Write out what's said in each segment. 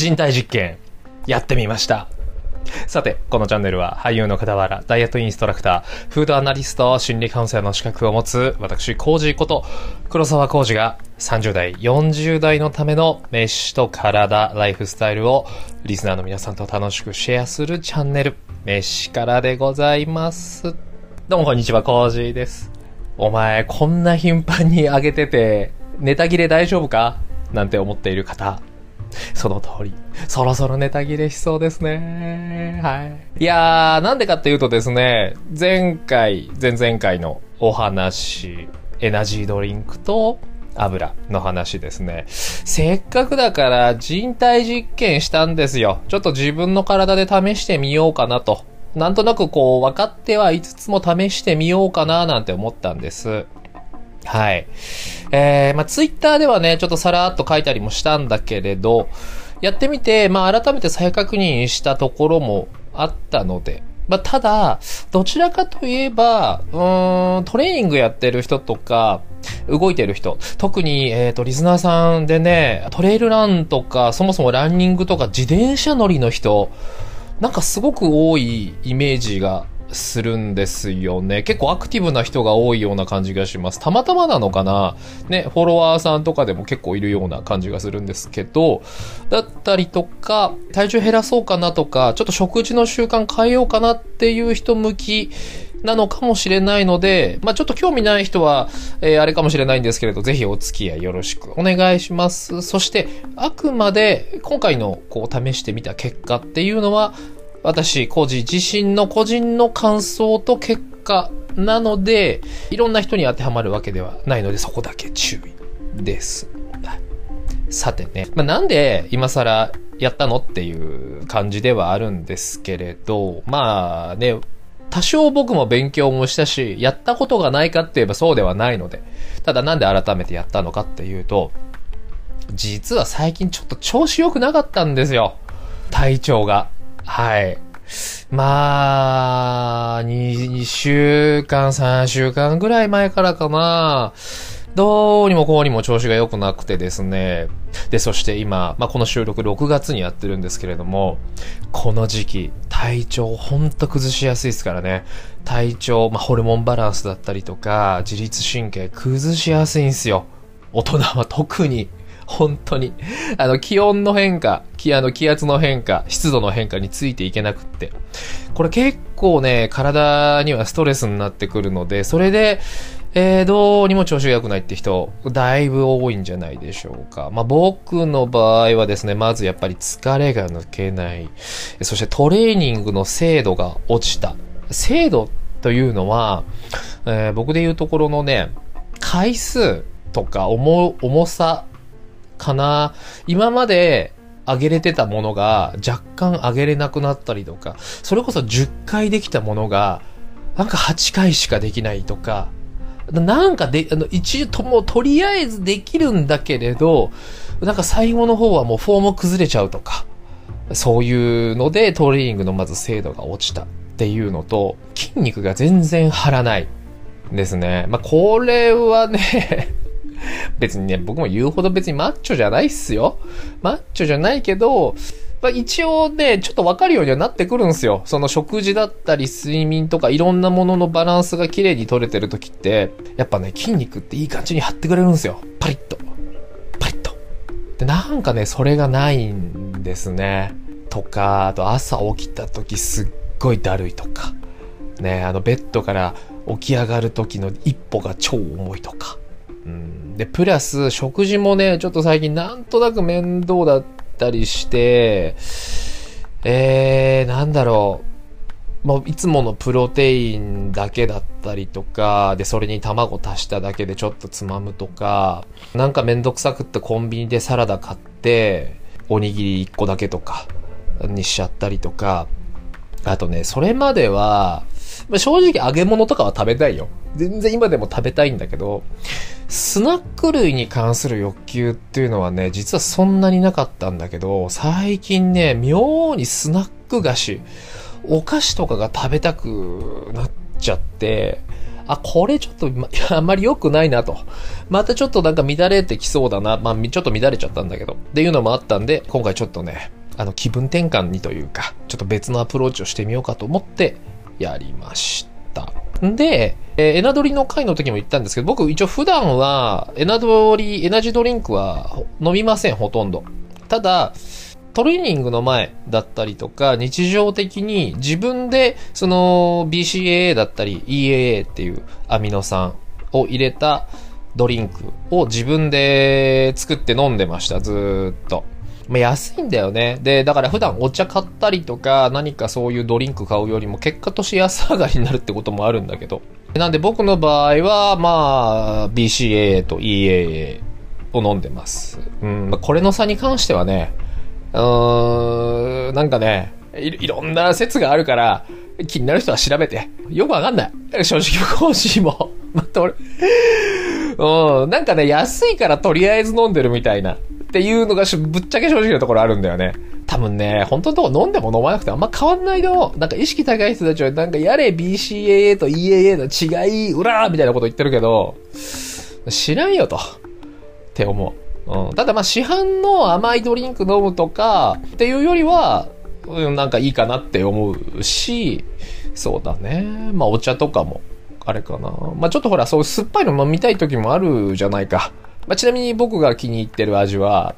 人体実験、やってみました。さて、このチャンネルは俳優の傍ら、ダイエットインストラクター、フードアナリスト、心理カウンセラーの資格を持つ、私、コージこと、黒沢コージが30代、40代のための飯と体、ライフスタイルをリスナーの皆さんと楽しくシェアするチャンネル、飯からでございます。どうもこんにちは、コージです。お前、こんな頻繁に上げてて、ネタ切れ大丈夫か？なんて思っている方、その通り。そろそろネタ切れしそうですね。はい。いやー、なんでかっていうとですね、前回、前々回のお話、エナジードリンクと油の話ですね。せっかくだから人体実験したんですよ。ちょっと自分の体で試してみようかなと。なんとなくこう分かってはいつつも試してみようかななんて思ったんです。はい。えー、まあ、ツイッターではね、ちょっとさらっと書いたりもしたんだけれど、やってみて、まあ、改めて再確認したところもあったので、まあ、ただ、どちらかといえば、うーん、トレーニングやってる人とか、動いてる人、特に、えっ、ー、と、リスナーさんでね、トレイルランとか、そもそもランニングとか自転車乗りの人、なんかすごく多いイメージがするんですよね。結構アクティブな人が多いような感じがします。たまたまなのかな？ね、フォロワーさんとかでも結構いるような感じがするんですけど、だったりとか、体重減らそうかなとか、ちょっと食事の習慣変えようかなっていう人向き、なのかもしれないので、まあ、ちょっと興味ない人は、えー、あれかもしれないんですけれど、ぜひお付き合いよろしくお願いします。そして、あくまで、今回の、こう、試してみた結果っていうのは、私、個人自身の個人の感想と結果なので、いろんな人に当てはまるわけではないので、そこだけ注意です。さてね、まあ、なんで今更やったのっていう感じではあるんですけれど、まあね、多少僕も勉強もしたし、やったことがないかって言えばそうではないので、ただなんで改めてやったのかっていうと、実は最近ちょっと調子良くなかったんですよ。体調が。はい。まあ、2, 週間、3週間ぐらい前からかな。どうにもこうにも調子が良くなくてですね。で、そして今、まあ、この収録6月にやってるんですけれども、この時期、体調ほんと崩しやすいですからね。体調、まあ、ホルモンバランスだったりとか、自律神経崩しやすいんですよ。大人は特に。本当に。あの、気温の変化、気、あの、気圧の変化、湿度の変化についていけなくって。これ結構ね、体にはストレスになってくるので、それで、えー、どうにも調子が良くないって人、だいぶ多いんじゃないでしょうか。まあ、僕の場合はですね、まずやっぱり疲れが抜けない。そしてトレーニングの精度が落ちた。精度というのは、えー、僕で言うところのね、回数とか重、重さかな。今まで上げれてたものが若干上げれなくなったりとか、それこそ10回できたものが、なんか8回しかできないとか、なんかで、あの、一応とも、とりあえずできるんだけれど、なんか最後の方はもうフォーム崩れちゃうとか、そういうのでトレーニングのまず精度が落ちたっていうのと、筋肉が全然張らないですね。まあ、これはね別にね、僕も言うほど別にマッチョじゃないっすよ。マッチョじゃないけど、まあ、一応ね、ちょっとわかるようにはなってくるんですよ。その食事だったり睡眠とかいろんなもののバランスが綺麗に取れてる時って、やっぱね、筋肉っていい感じに張ってくれるんですよ。パリッと。パリッと。で、なんかね、それがないんですね。とか、あと朝起きた時すっごいだるいとか。ね、あのベッドから起き上がる時の一歩が超重いとか。で、プラス、食事もね、ちょっと最近なんとなく面倒だったりして、えー、なんだろう。もういつものプロテインだけだったりとか、で、それに卵足しただけでちょっとつまむとか、なんかめんどくさくってコンビニでサラダ買って、おにぎり1個だけとかにしちゃったりとか、あとね、それまでは、まあ、正直揚げ物とかは食べたいよ。全然今でも食べたいんだけど、スナック類に関する欲求っていうのはね、実はそんなになかったんだけど、最近ね、妙にスナック菓子、お菓子とかが食べたくなっちゃって、あ、これちょっと、ま、あんまり良くないなと。またちょっとなんか乱れてきそうだな。まあ、ちょっと乱れちゃったんだけど。っていうのもあったんで、今回ちょっとね、あの、気分転換にというか、ちょっと別のアプローチをしてみようかと思ってやりました。で、えー、エナドリの回の時も言ったんですけど、僕一応普段は、エナドリ、エナジードリンクは飲みません、ほとんど。ただ、トレーニングの前だったりとか、日常的に自分で、その BCAA だったり EAA っていうアミノ酸を入れたドリンクを自分で作って飲んでました、ずっと。まあ、安いんだよね。で、だから普段お茶買ったりとか、何かそういうドリンク買うよりも結果として安上がりになるってこともあるんだけど。なんで僕の場合は、まあ、BCAA と EAA を飲んでます。うん、これの差に関してはね、うーん、なんかねい、ろんな説があるから、気になる人は調べて。よくわかんない。正直講師も。また俺、うん、なんかね、安いからとりあえず飲んでるみたいな。っていうのがぶっちゃけ正直なところあるんだよね。多分ね、本当のとこ飲んでも飲まなくてあんま変わんないの。なんか意識高い人たちはなんかやれ BCAA と EAA の違い、うらーみたいなこと言ってるけど、知らんよと。って思う。うん。ただまあ市販の甘いドリンク飲むとかっていうよりは、うん、なんかいいかなって思うし、そうだね。まあお茶とかも、あれかな。まあちょっとほら、そう酸っぱいの飲みたい時もあるじゃないか。まあちなみに僕が気に入ってる味は、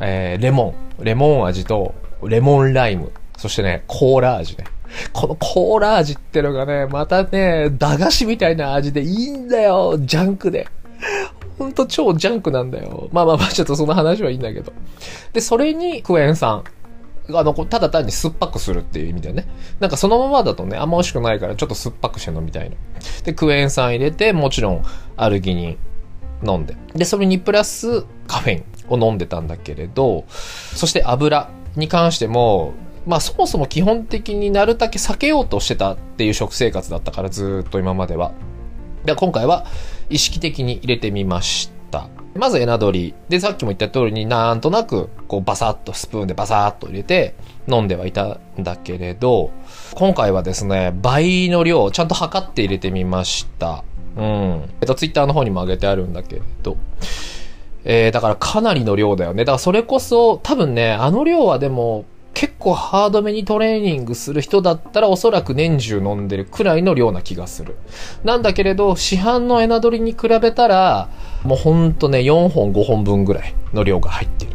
えー、レモン。レモン味と、レモンライム。そしてね、コーラ味ね。このコーラ味ってのがね、またね、駄菓子みたいな味でいいんだよ。ジャンクで。ほんと超ジャンクなんだよ。まあまあまあ、ちょっとその話はいいんだけど。で、それにクエン酸。あの、ただ単に酸っぱくするっていう意味でね。なんかそのままだとね、あんま美味しくないからちょっと酸っぱくして飲みたいの。で、クエン酸入れて、もちろんアルギニン飲んで。で、それにプラスカフェインを飲んでたんだけれど、そして油に関しても、まあそもそも基本的になるだけ避けようとしてたっていう食生活だったからずっと今までは。で、今回は意識的に入れてみました。まずエナドリ。で、さっきも言った通りになんとなく、こうバサッとスプーンでバサッと入れて飲んではいたんだけれど、今回はですね、倍の量、ちゃんと測って入れてみました。うん。えっと、ツイッターの方にも上げてあるんだけど。えー、だからかなりの量だよね。だからそれこそ、多分ね、あの量はでも、結構ハードめにトレーニングする人だったらおそらく年中飲んでるくらいの量な気がする。なんだけれど、市販のエナドリに比べたら、もうほんとね、4本5本分ぐらいの量が入ってる。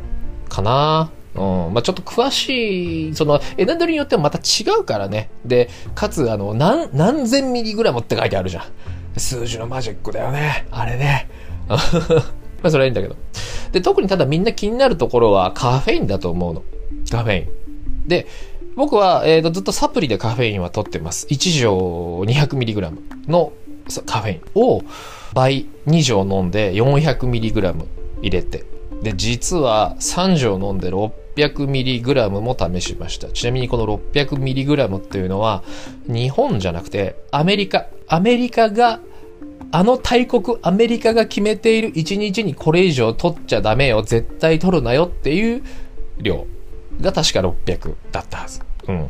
かなうん。まあ、ちょっと詳しい、その、エナドリによってはまた違うからね。で、かつ、あの、何、何千ミリグラムって書いてあるじゃん。数字のマジックだよね。あれね。まあ、それはいいんだけど。で、特にただみんな気になるところはカフェインだと思うの。カフェイン。で、僕は、えーと、ずっとサプリでカフェインは取ってます。1錠 200mg のカフェインを倍2錠飲んで 400mg 入れて。で、実は3錠飲んで 600mg も試しました。ちなみにこの 600mg っていうのは日本じゃなくてアメリカ。アメリカがあの大国アメリカが決めている1日にこれ以上取っちゃダメよ。絶対取るなよっていう量。が確か600だったはず。うん。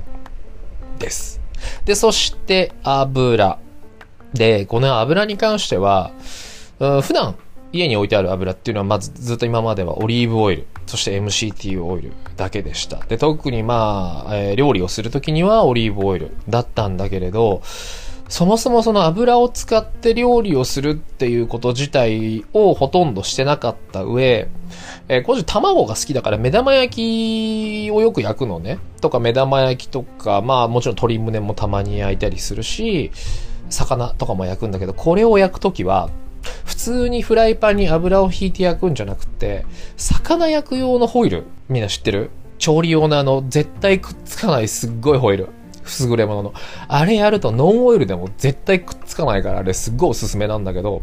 です。で、そして油。で、この油に関しては、うん、普段家に置いてある油っていうのはまずずっと今まではオリーブオイル、そして MCT オイルだけでした。で、特にまあ、えー、料理をするときにはオリーブオイルだったんだけれど、そもそもその油を使って料理をするっていうこと自体をほとんどしてなかった上、えー、個人卵が好きだから目玉焼きをよく焼くのね。とか目玉焼きとか、まあもちろん鶏胸もたまに焼いたりするし、魚とかも焼くんだけど、これを焼くときは、普通にフライパンに油を引いて焼くんじゃなくて、魚焼く用のホイル、みんな知ってる？調理用のあの、絶対くっつかないすっごいホイル。優れものの。あれやるとノンオイルでも絶対くっつかないから、あれすっごいおすすめなんだけど、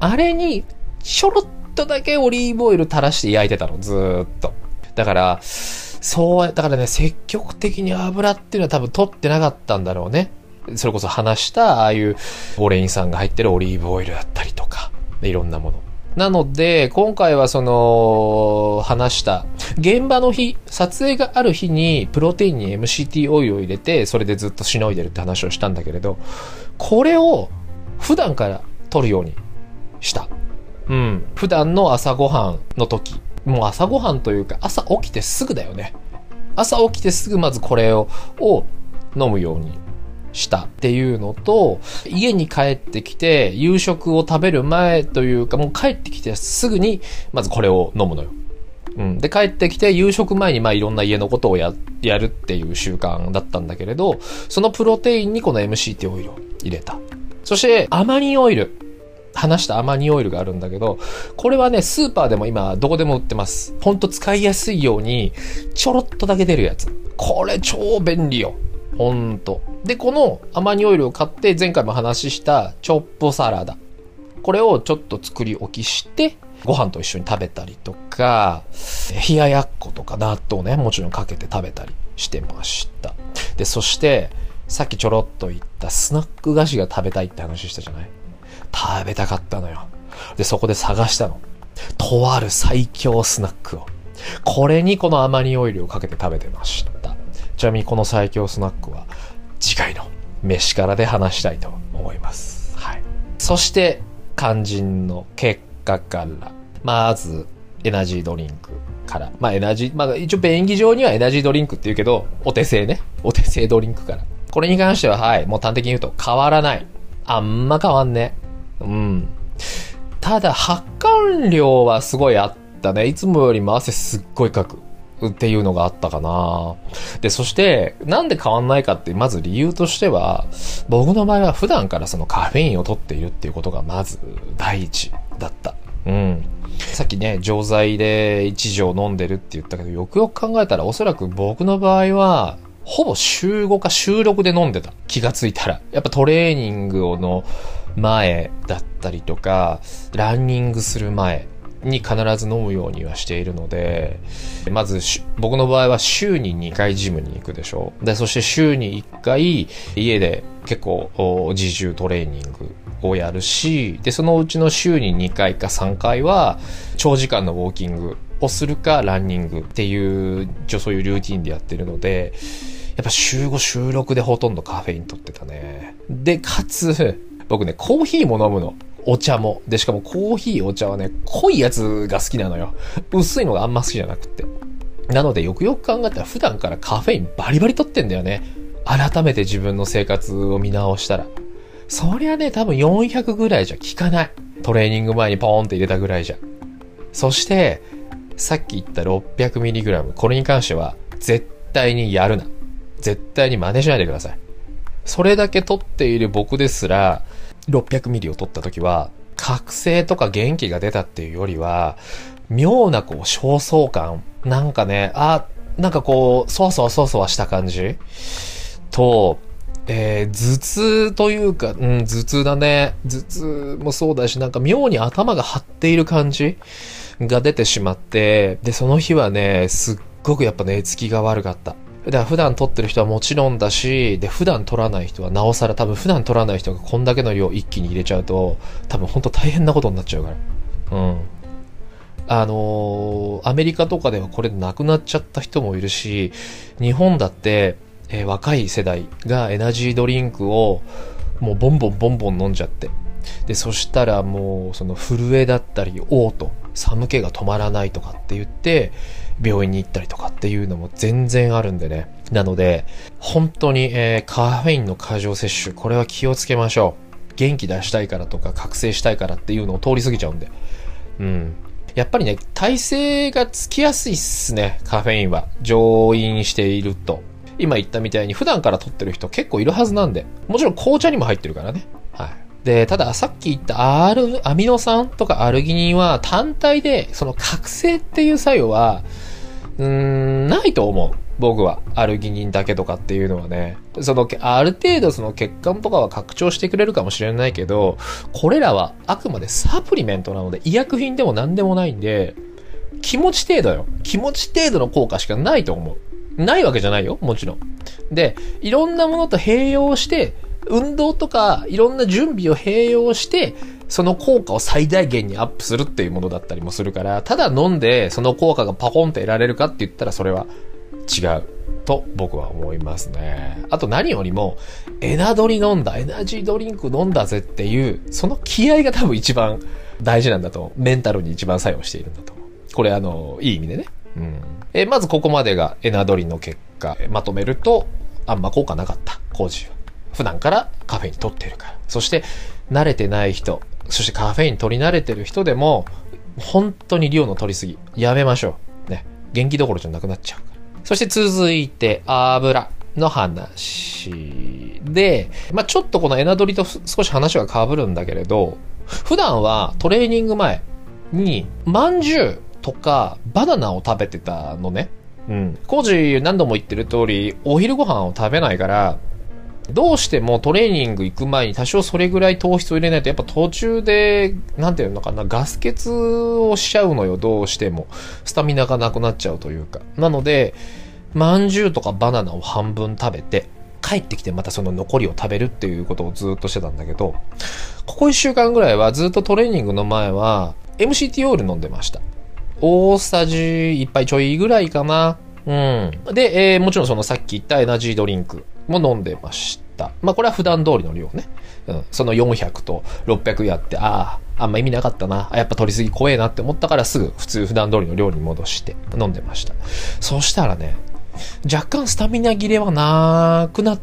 あれにちょろっとだけオリーブオイル垂らして焼いてたの、ずーっと。だから、そう、だからね、積極的に油っていうのは多分取ってなかったんだろうね。それこそ話した、ああいうオレイン酸が入ってるオリーブオイルだったりとか、いろんなもの。なので、今回はその、話した、現場の日、撮影がある日に、プロテインに MCT オイルを入れて、それでずっとしのいでるって話をしたんだけれど、これを、普段から取るようにした。うん。普段の朝ごはんの時。もう朝ごはんというか、朝起きてすぐだよね。朝起きてすぐまずこれをを飲むようにしたっていうのと、家に帰ってきて夕食を食べる前というか、もう帰ってきてすぐにまずこれを飲むのよ。うん。で、帰ってきて夕食前にまあいろんな家のことをや、やるっていう習慣だったんだけれど、そのプロテインにこの MCT オイルを入れた。そして、アマニオイル。話したアマニオイルがあるんだけど、これはね、スーパーでも今どこでも売ってます。ほんと使いやすいように、ちょろっとだけ出るやつ。これ超便利よ。ほんと。で、このアマニオイルを買って、前回も話したチョップサラダ。これをちょっと作り置きして、ご飯と一緒に食べたりとか、冷ややっことか納豆ね、もちろんかけて食べたりしてました。で、そして、さっきちょろっと言ったスナック菓子が食べたいって話したじゃない？食べたかったのよ。で、そこで探したの。とある最強スナックを。これにこのアマニオイルをかけて食べてました。ちなみにこの最強スナックは次回の飯からで話したいと思います。はい。そして、肝心の結果から、まず、エナジードリンクから。まあエナジー、まあ一応便宜上にはエナジードリンクって言うけど、お手製ね。お手製ドリンクから。これに関しては、はい、もう端的に言うと変わらない。あんま変わんね。うん。ただ、発汗量はすごいあったね。いつもよりも汗すっごいかく。っていうのがあったかな。で、そして、なんで変わんないかって、まず理由としては、僕の場合は普段からそのカフェインを取っているっていうことがまず第一だった。うん。さっきね、錠剤で1錠飲んでるって言ったけど、よくよく考えたらおそらく僕の場合は、ほぼ週5か週6で飲んでた。気がついたら。やっぱトレーニングをの前だったりとか、ランニングする前に必ず飲むようにはしているので、まず僕の場合は週に2回ジムに行くでしょ。で、そして週に1回家で結構自重トレーニングをやるし、で、そのうちの週に2回か3回は長時間のウォーキングをするかランニングっていう、一応そういうルーティンでやってるので、やっぱ週5週6でほとんどカフェイン取ってたね。で、かつ、僕ね、コーヒーも飲むの。お茶も。で、しかもコーヒー、お茶はね、濃いやつが好きなのよ。薄いのがあんま好きじゃなくて。なので、よくよく考えたら普段からカフェインバリバリ取ってんだよね。改めて自分の生活を見直したら。そりゃね、多分400ぐらいじゃ効かない。トレーニング前にポーンって入れたぐらいじゃ。そして、さっき言った 600mg、これに関しては、絶対にやるな。絶対に真似しないでください。それだけ取っている僕ですら、600ミリを取った時は、覚醒とか元気が出たっていうよりは、妙なこう、焦燥感。なんかね、あ、なんかこう、そわそわそわそわした感じと、えー、頭痛というか、うん、頭痛だね。頭痛もそうだし、なんか妙に頭が張っている感じが出てしまって、で、その日はね、すっごくやっぱ寝つきが悪かった。だから普段取ってる人はもちろんだし、で、普段取らない人はなおさら多分普段取らない人がこんだけの量一気に入れちゃうと、多分ほんと大変なことになっちゃうから。うん。あのー、アメリカとかではこれなくなっちゃった人もいるし、日本だって、えー、若い世代がエナジードリンクをもうボンボンボンボン飲んじゃって。で、そしたらもうその震えだったり、嘔吐、寒気が止まらないとかって言って、病院に行ったりとかっていうのも全然あるんでね。なので、本当に、えー、カフェインの過剰摂取、これは気をつけましょう。元気出したいからとか、覚醒したいからっていうのを通り過ぎちゃうんで。うん。やっぱりね、体勢がつきやすいっすね、カフェインは。乗飲していると。今言ったみたいに普段から取ってる人結構いるはずなんで。もちろん紅茶にも入ってるからね。はい。で、たださっき言ったアル、アミノ酸とかアルギニンは単体で、その覚醒っていう作用は、うーん、ないと思う。僕は。アルギニンだけとかっていうのはね。その、ある程度その血管とかは拡張してくれるかもしれないけど、これらはあくまでサプリメントなので、医薬品でも何でもないんで、気持ち程度よ。気持ち程度の効果しかないと思う。ないわけじゃないよ。もちろん。で、いろんなものと併用して、運動とかいろんな準備を併用して、その効果を最大限にアップするっていうものだったりもするから、ただ飲んでその効果がパコンって得られるかって言ったらそれは違うと僕は思いますね。あと何よりも、エナドリ飲んだ、エナジードリンク飲んだぜっていう、その気合が多分一番大事なんだと、メンタルに一番作用しているんだと。これあの、いい意味でね。うん。え、まずここまでがエナドリの結果、まとめると、あんま効果なかった、工事は。普段からカフェイン取ってるから。そして、慣れてない人、そしてカフェイン取り慣れてる人でも、本当に量の取りすぎ、やめましょう。ね。元気どころじゃなくなっちゃうから。そして続いて、油の話で、まあちょっとこのエナドリと少し話が被るんだけれど、普段はトレーニング前に、まんじゅうとかバナナを食べてたのね。うん。工事何度も言ってる通り、お昼ご飯を食べないから、どうしてもトレーニング行く前に多少それぐらい糖質を入れないとやっぱ途中で、なんていうのかな、ガス欠をしちゃうのよ、どうしても。スタミナがなくなっちゃうというか。なので、まんじゅうとかバナナを半分食べて、帰ってきてまたその残りを食べるっていうことをずっとしてたんだけど、ここ1週間ぐらいはずっとトレーニングの前は MCT オール飲んでました。大さじ1杯ちょいぐらいかな。うん。で、えー、もちろんそのさっき言ったエナジードリンクも飲んでました。まあこれは普段通りの量ね。うん。その400と600やって、ああ、あんま意味なかったな。あ、やっぱ取りすぎ怖えなって思ったからすぐ普通普段通りの量に戻して飲んでました。そしたらね、若干スタミナ切れはなくなっ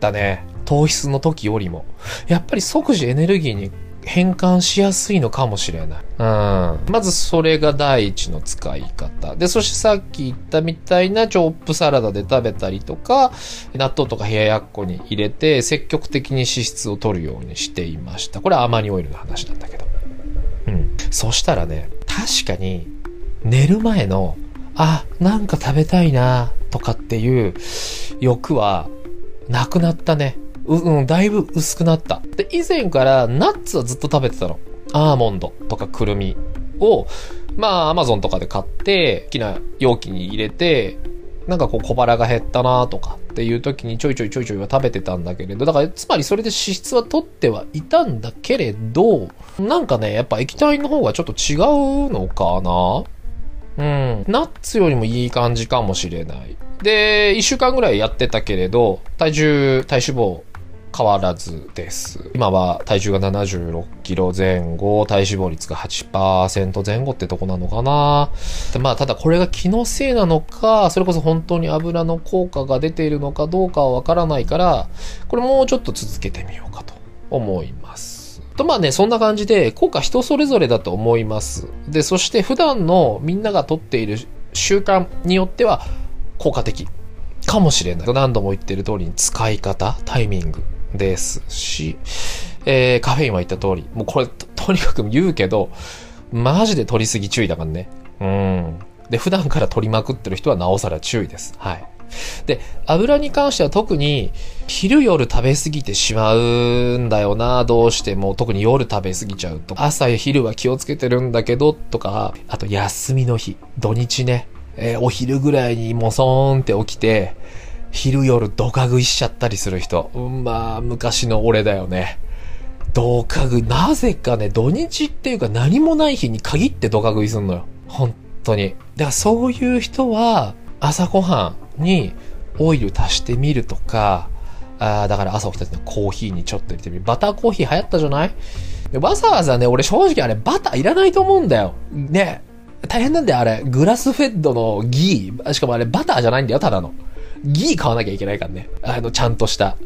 たね。糖質の時よりも。やっぱり即時エネルギーに変換しやすいのかもしれない。うん。まずそれが第一の使い方。で、そしてさっき言ったみたいなチョップサラダで食べたりとか、納豆とか冷ややっこに入れて積極的に脂質を取るようにしていました。これはアマニオイルの話なんだけど。うん。そしたらね、確かに寝る前の、あ、なんか食べたいなとかっていう欲はなくなったね。う、うん、だいぶ薄くなった。で、以前からナッツはずっと食べてたの。アーモンドとかくるみを、まあ、アマゾンとかで買って、大きな容器に入れて、なんかこう小腹が減ったなとかっていう時にちょいちょいちょいちょいは食べてたんだけれど、だからつまりそれで脂質は取ってはいたんだけれど、なんかね、やっぱ液体の方がちょっと違うのかなうん。ナッツよりもいい感じかもしれない。で、一週間ぐらいやってたけれど、体重、体脂肪変わらずです。今は体重が76キロ前後、体脂肪率が8%前後ってとこなのかな。でまあ、ただこれが気のせいなのか、それこそ本当に油の効果が出ているのかどうかはわからないから、これもうちょっと続けてみようかと思います。とまあね、そんな感じで、効果人それぞれだと思います。で、そして普段のみんながとっている習慣によっては効果的かもしれない。何度も言ってる通りに使い方、タイミング、ですし、えー、カフェインは言った通り、もうこれと、とにかく言うけど、マジで取りすぎ注意だからね。うん。で、普段から取りまくってる人はなおさら注意です。はい。で、油に関しては特に昼夜食べ過ぎてしまうんだよな、どうしても。特に夜食べ過ぎちゃうと。朝や昼は気をつけてるんだけど、とか、あと休みの日、土日ね、えー、お昼ぐらいにもそーんって起きて、昼夜ドカ食いしちゃったりする人。うん、まあ、昔の俺だよね。ドカ食い、なぜかね、土日っていうか何もない日に限ってドカ食いすんのよ。本当に。だからそういう人は、朝ごはんにオイル足してみるとか、あだから朝起きた時のコーヒーにちょっと入れてみる。バターコーヒー流行ったじゃない？わざわざね、俺正直あれバターいらないと思うんだよ。ね。大変なんだよ、あれ。グラスフェッドのギー。しかもあれバターじゃないんだよ、ただの。ギー買わなきゃいけないからね。あの、ちゃんとした。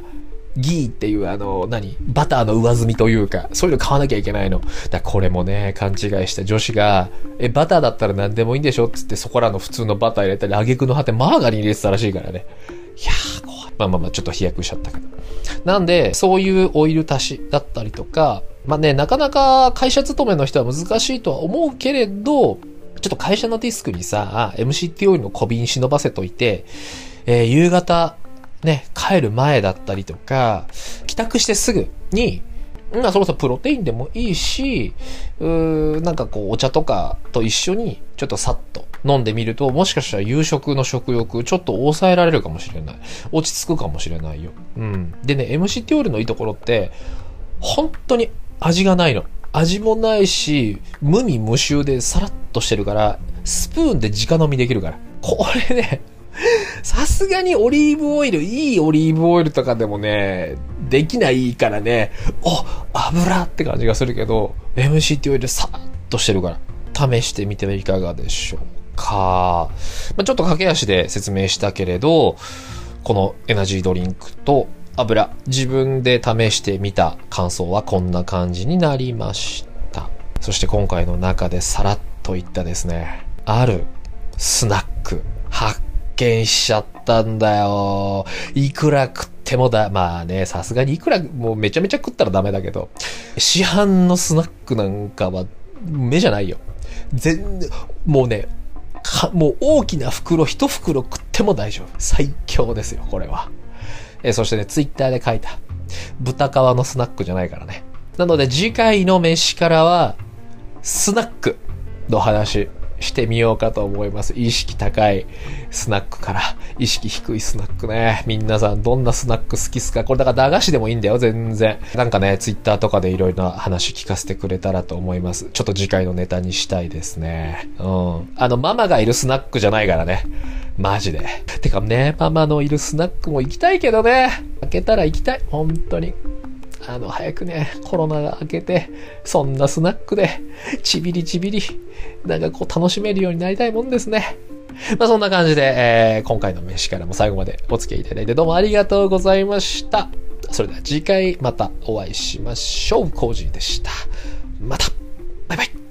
ギーっていうあの、何？バターの上積みというか、そういうの買わなきゃいけないの。だこれもね、勘違いした女子が、え、バターだったら何でもいいんでしょ？つってそこらの普通のバター入れたり、挙句の果てマーガリン入れてたらしいからね。いやー、怖い。まあまあまあ、ちょっと飛躍しちゃったけど。なんで、そういうオイル足しだったりとか、まあね、なかなか会社勤めの人は難しいとは思うけれど、ちょっと会社のディスクにさ、MCT オイルの小瓶忍ばせといて、えー、夕方、ね、帰る前だったりとか、帰宅してすぐに、まあそもそもプロテインでもいいし、うーなんかこうお茶とかと一緒にちょっとさっと飲んでみると、もしかしたら夕食の食欲ちょっと抑えられるかもしれない。落ち着くかもしれないよ。うん。でね、MCT オイルのいいところって、本当に味がないの。味もないし、無味無臭でさらっとしてるから、スプーンで直飲みできるから。これね、さすがにオリーブオイル、いいオリーブオイルとかでもね、できないからね、お油って感じがするけど、MCT オイルさーっとしてるから、試してみてはいかがでしょうか。まあ、ちょっと駆け足で説明したけれど、このエナジードリンクと油、自分で試してみた感想はこんな感じになりました。そして今回の中でさらっといったですね、あるスナック見しちゃったんだよ。いくら食ってもだ、まあね、さすがにいくらもうめちゃめちゃ食ったらダメだけど、市販のスナックなんかは目じゃないよ。全然、もうね、もう大きな袋一袋食っても大丈夫。最強ですよ、これは。えそしてね、ツイッターで書いた。豚皮のスナックじゃないからね。なので次回の飯からは、スナックの話してみようかと思います。意識高いスナックから意識低いスナックね。皆さんどんなスナック好きっすか？これだから駄菓子でもいいんだよ、全然。なんかね、ツイッターとかでいろいろな話聞かせてくれたらと思います。ちょっと次回のネタにしたいですね。うん。あの、ママがいるスナックじゃないからね。マジで。てかね、ママのいるスナックも行きたいけどね。開けたら行きたい。本当に。あの、早くね、コロナが明けて、そんなスナックで、ちびりちびり、なんかこう楽しめるようになりたいもんですね。まあそんな感じで、えー、今回の飯からも最後までお付き合いいただいてどうもありがとうございました。それでは次回またお会いしましょう。コージーでした。またバイバイ